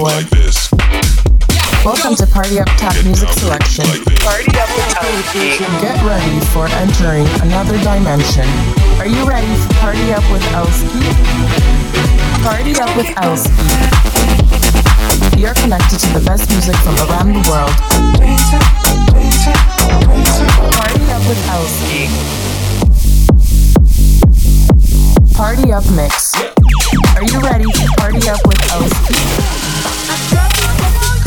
boy. Welcome to Party Up Top Music Selection. Party Up with Elski. Get ready for entering another dimension. Are you ready for Party Up with Elski? Party Up with Elski. You're connected to the best music from around the world. Party Up with Elski. Party Up Mix. Are you ready to party up with Elski?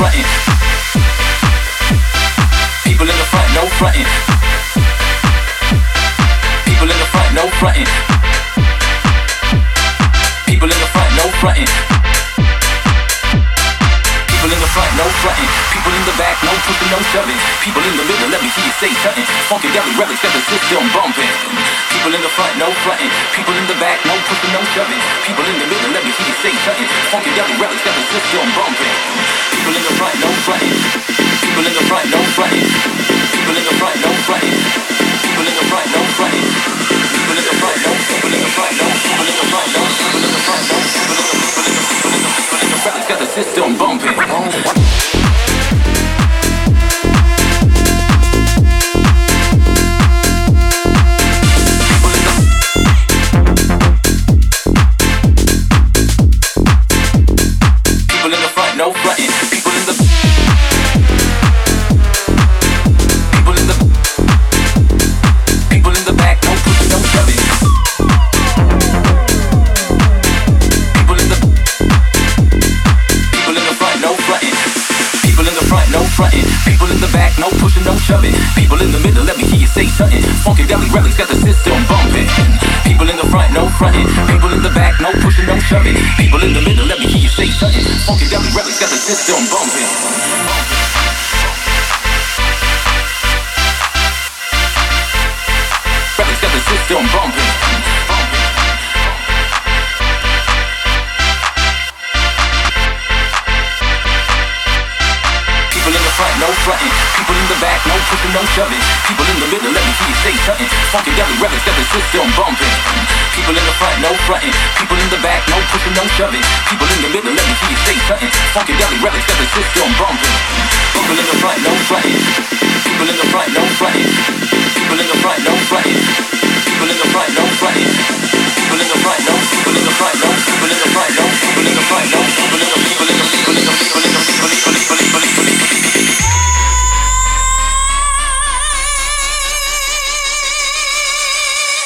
frontin'. People in the front, no frontin'. People in the front, no frontin'. People in the front, no frontin'. People in the front, no frontin'. People in the back, no pushing, no shoving. People in the middle, let me hear you say something. Funky deli relics got the system bumping. People in the front, no frontin'. People in the back, no pushing, no shoving. People in the middle, let me hear you say something. Funky deli relics got the system bumping. People in the front, no frontin'. People in the front, no frontin'. People in the front, no frontin'.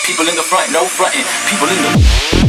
People in the front, no frontin'. People in the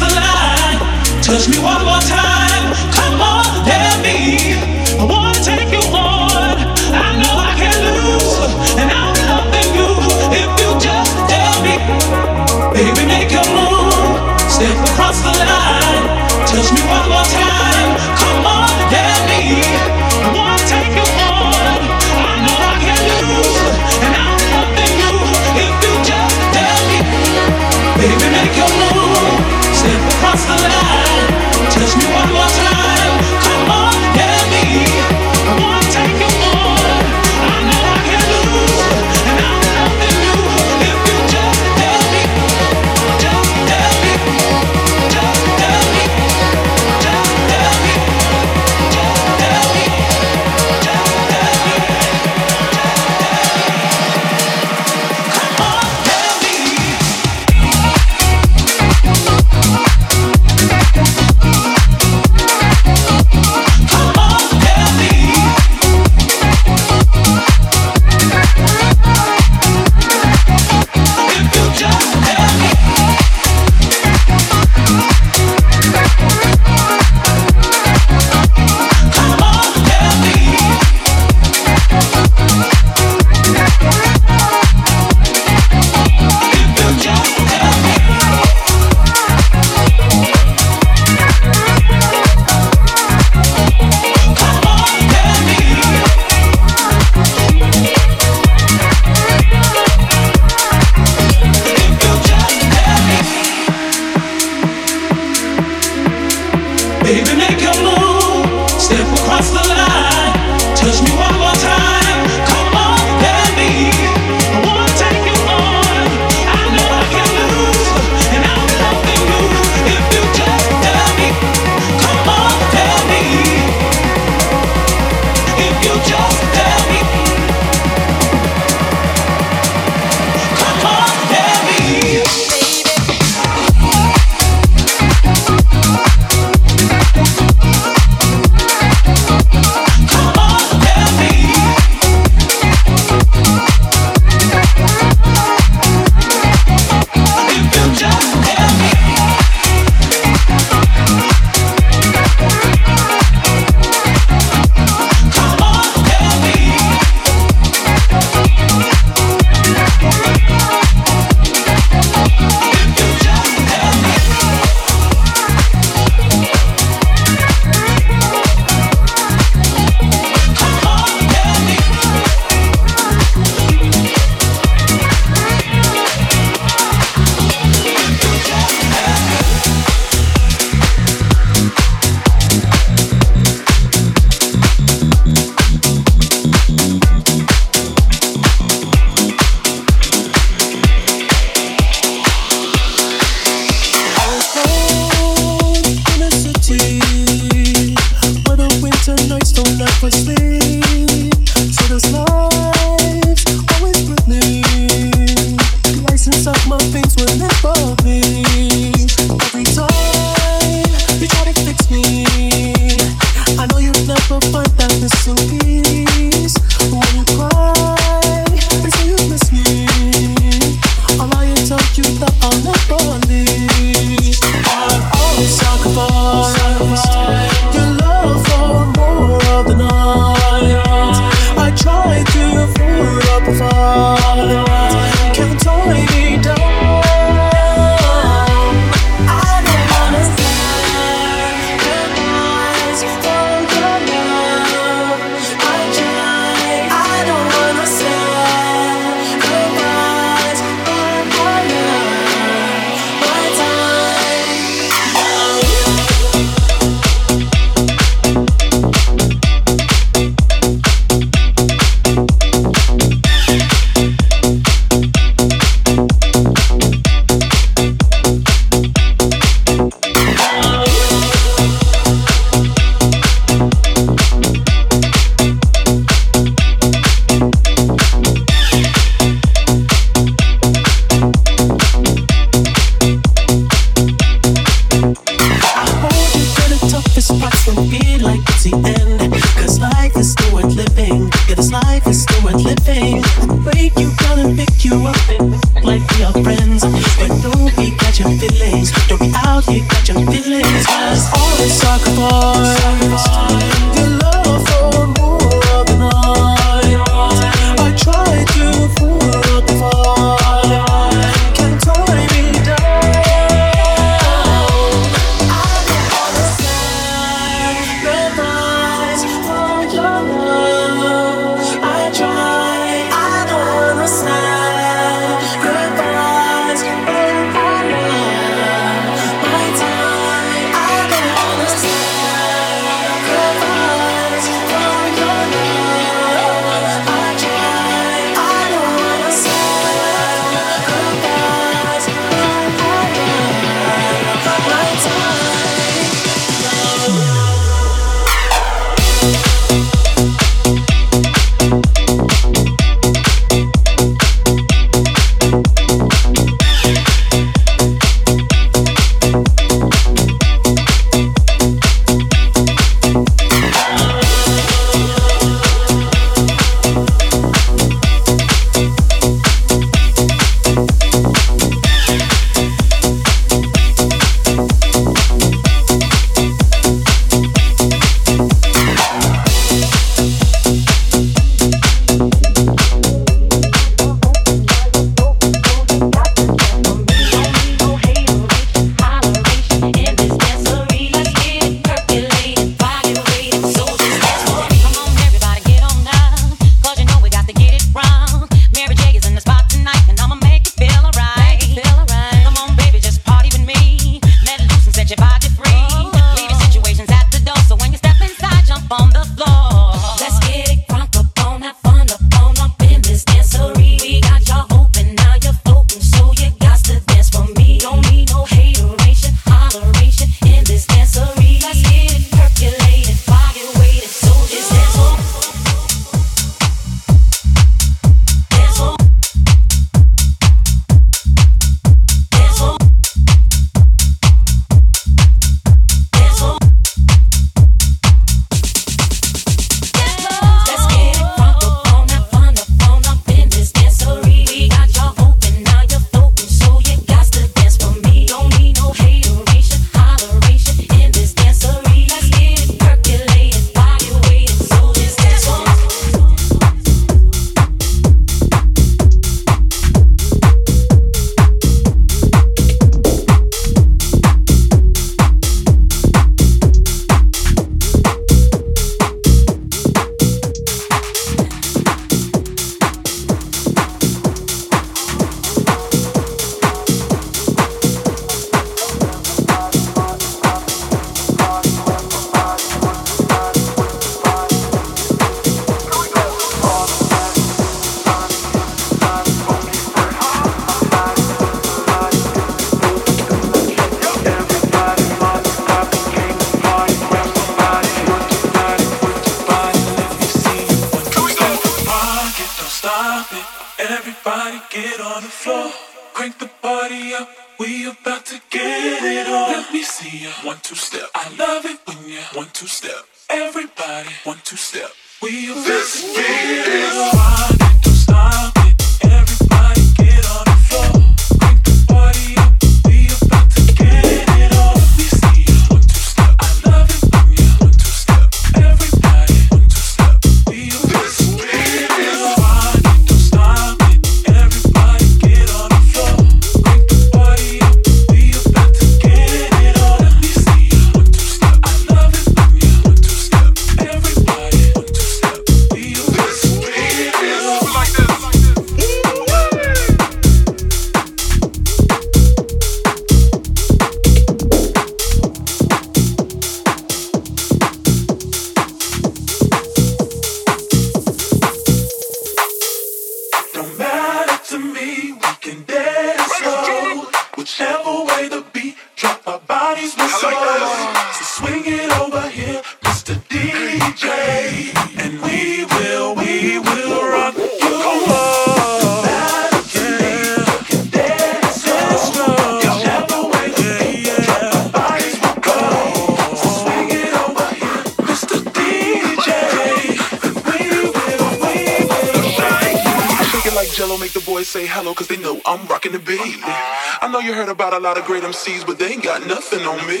MCs, but they ain't got nothing on me.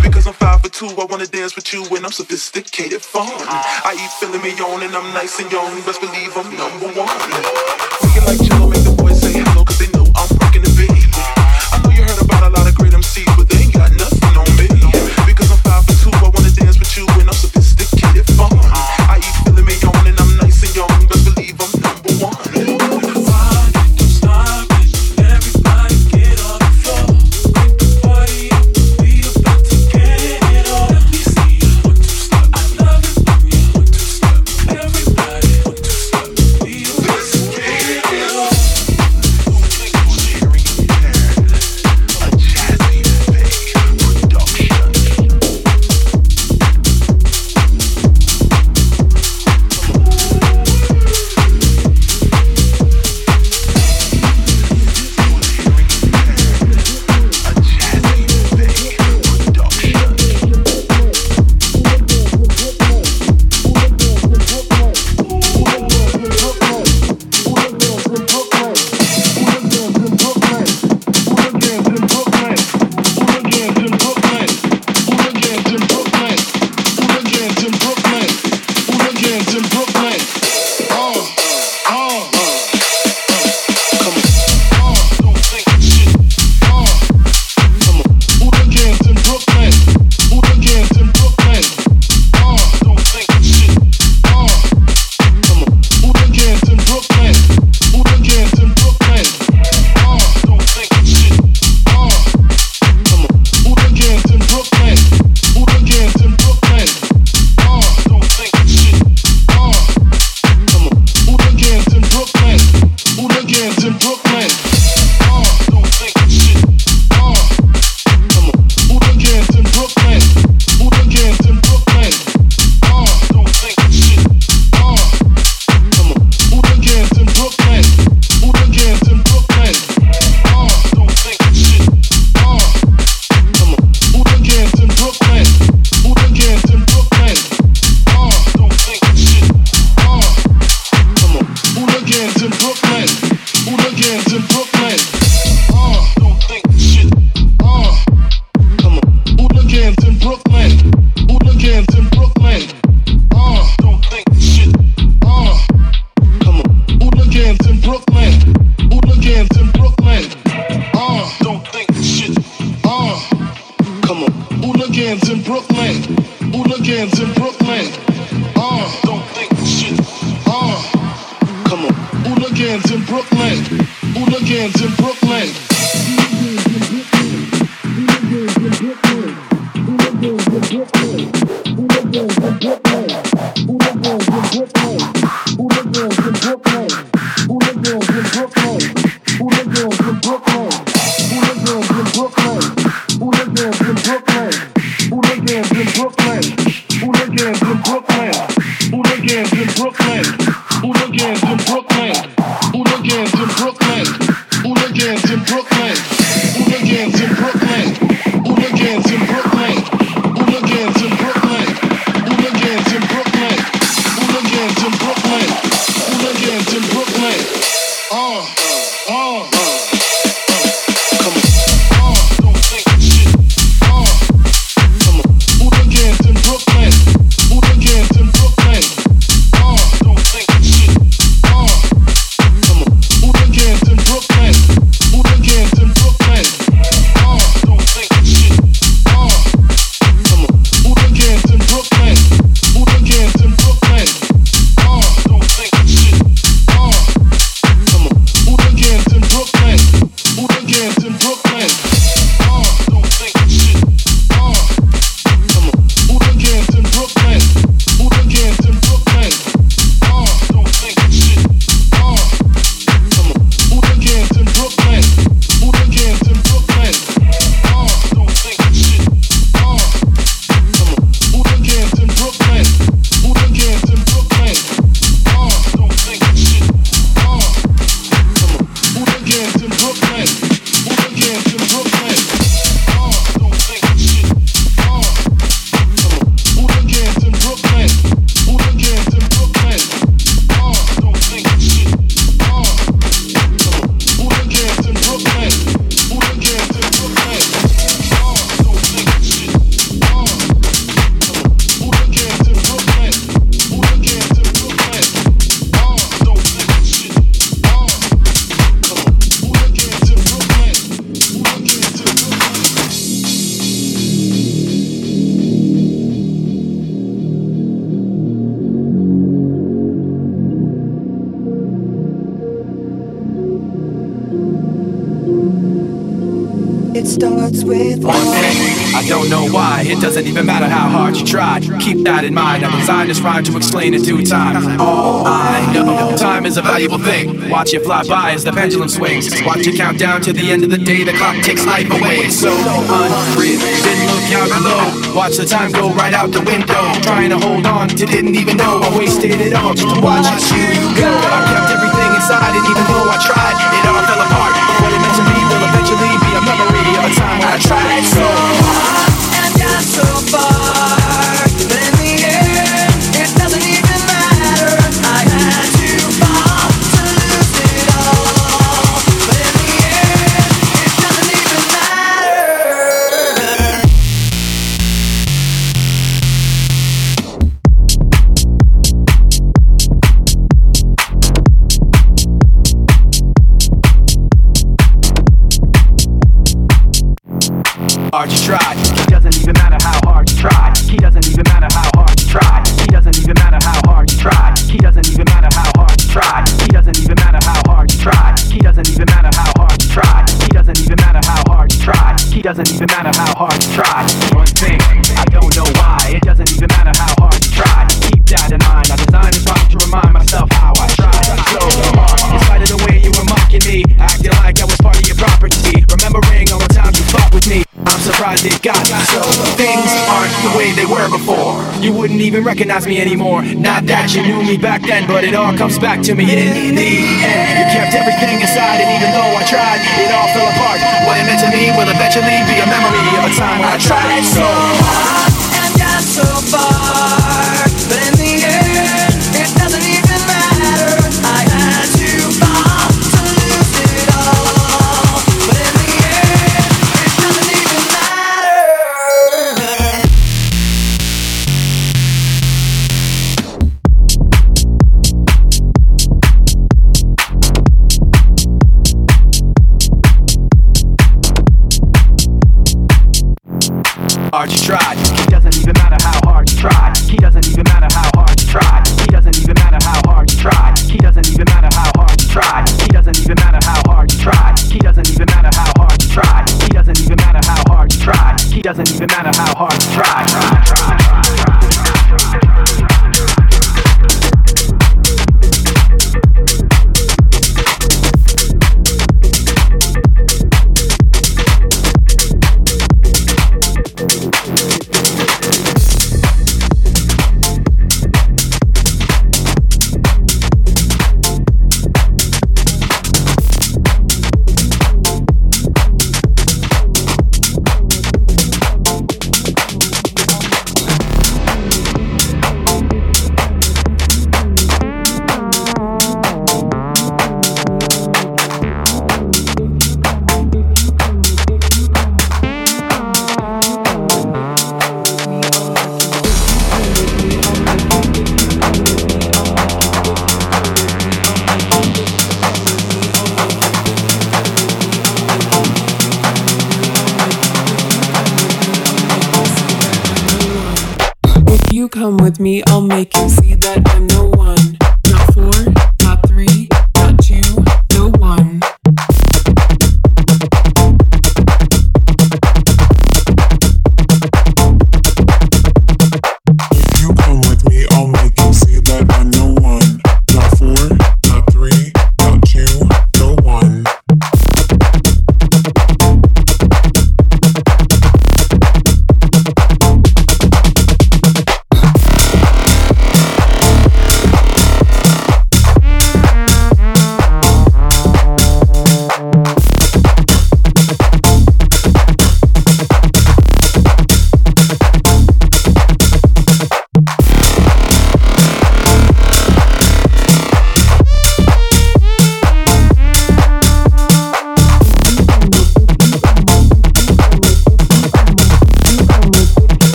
Because I'm five for two, I wanna dance with you, and I'm sophisticated fun. I eat filling me on, and I'm nice and young. Best believe I'm number one. Time to explain in due time. All I know, time is a valuable thing. Watch it fly by as the pendulum swings. Watch it count down to the end of the day. The clock ticks life away. It's so unreal. Didn't look out below. Watch the time go right out the window. Trying to hold on to didn't even know. I wasted it all just to watch you go. I kept everything inside, and even though I tried. even recognize me anymore. Not that you knew me back then, but it all comes back to me in the end. You kept everything inside, and even though I tried, it all fell apart. What it meant to me will eventually be a memory of a time when I tried so hard and got so far.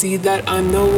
See that I'm the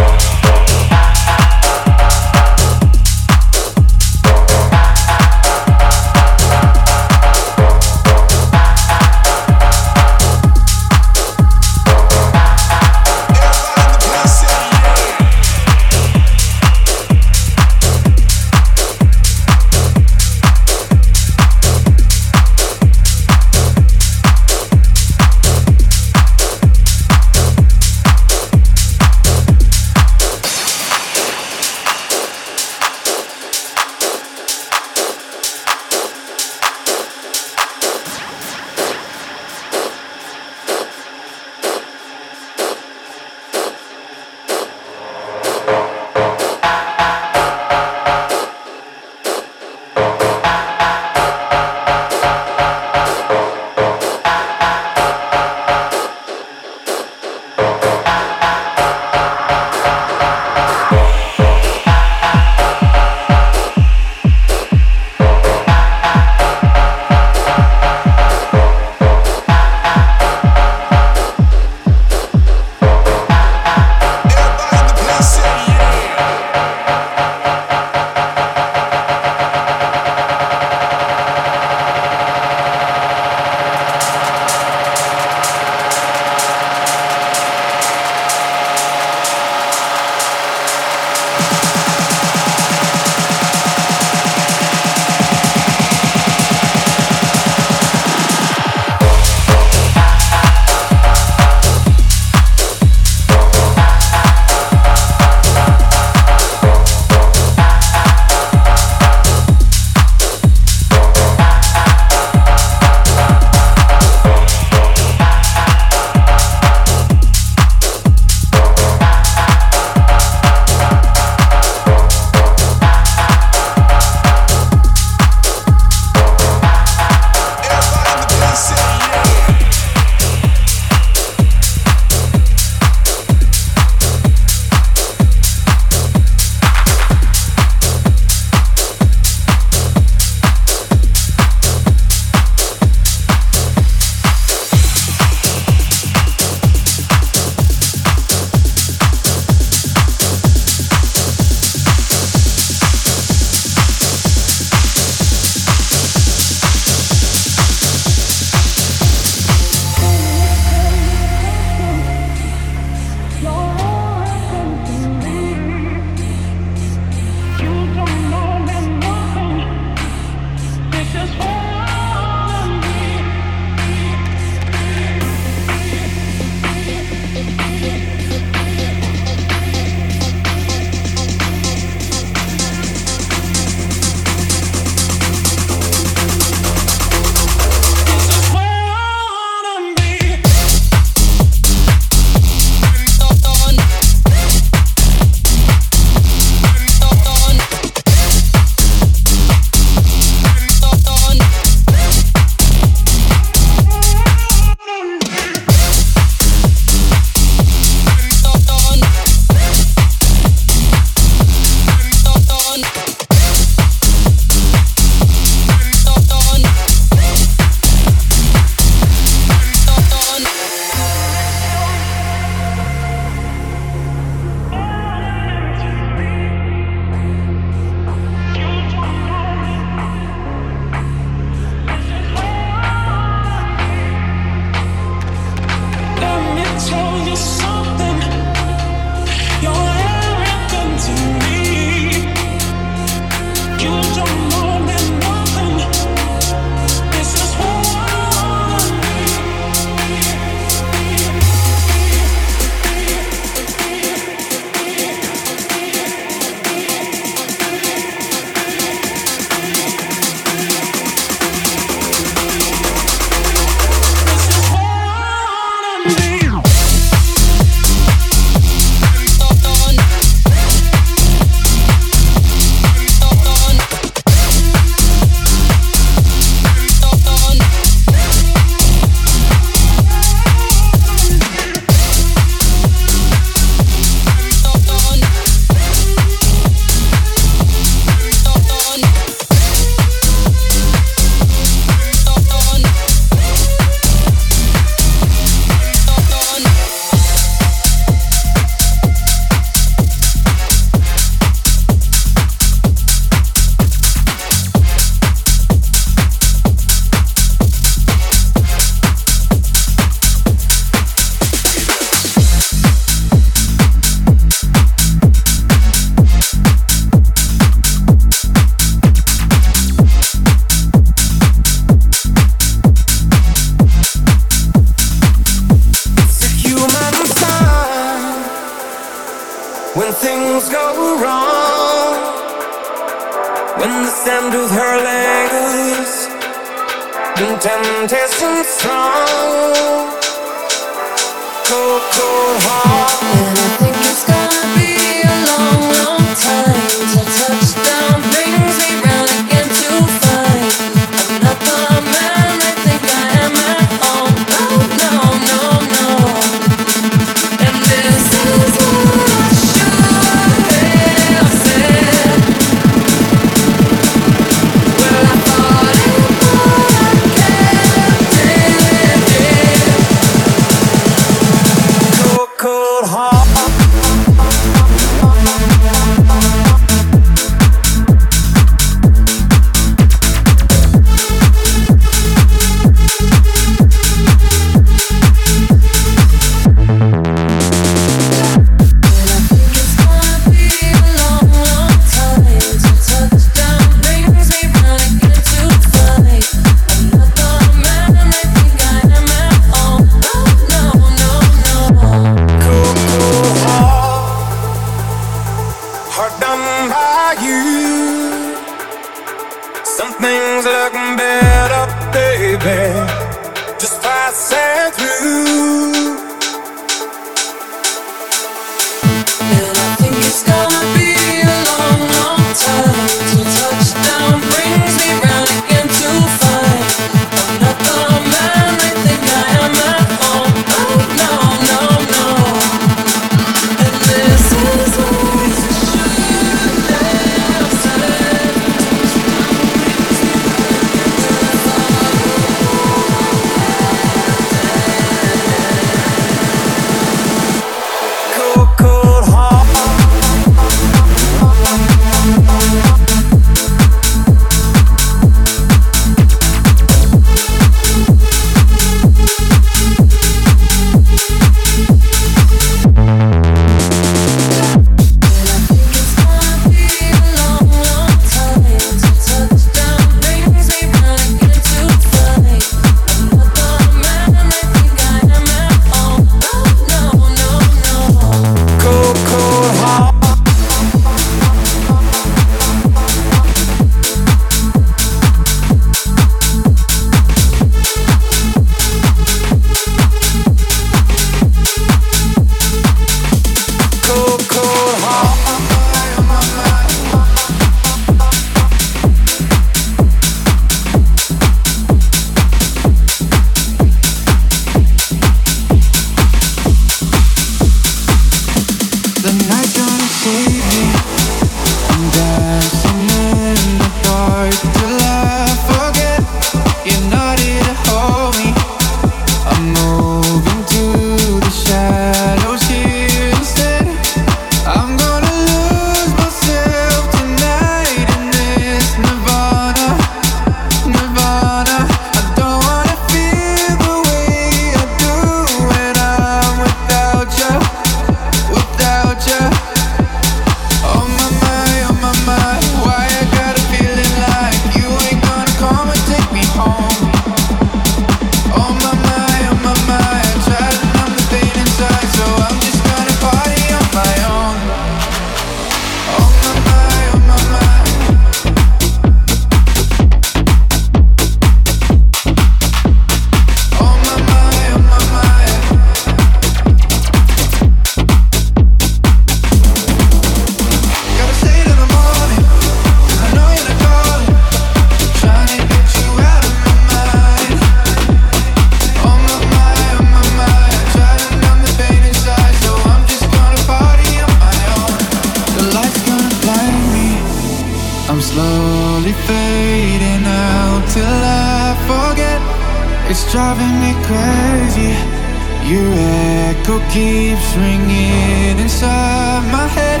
echo keeps ringing inside my head.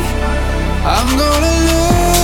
I'm gonna lose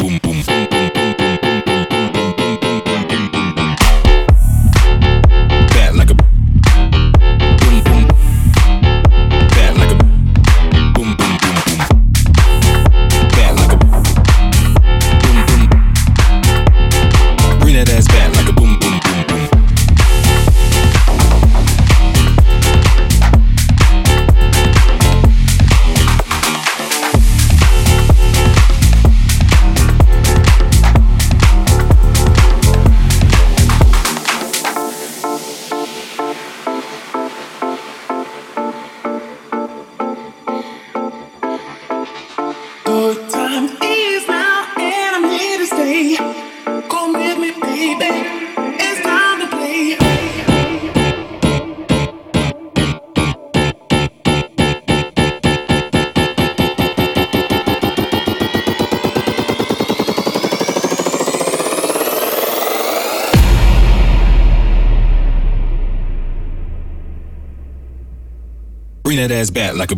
that ass bad like a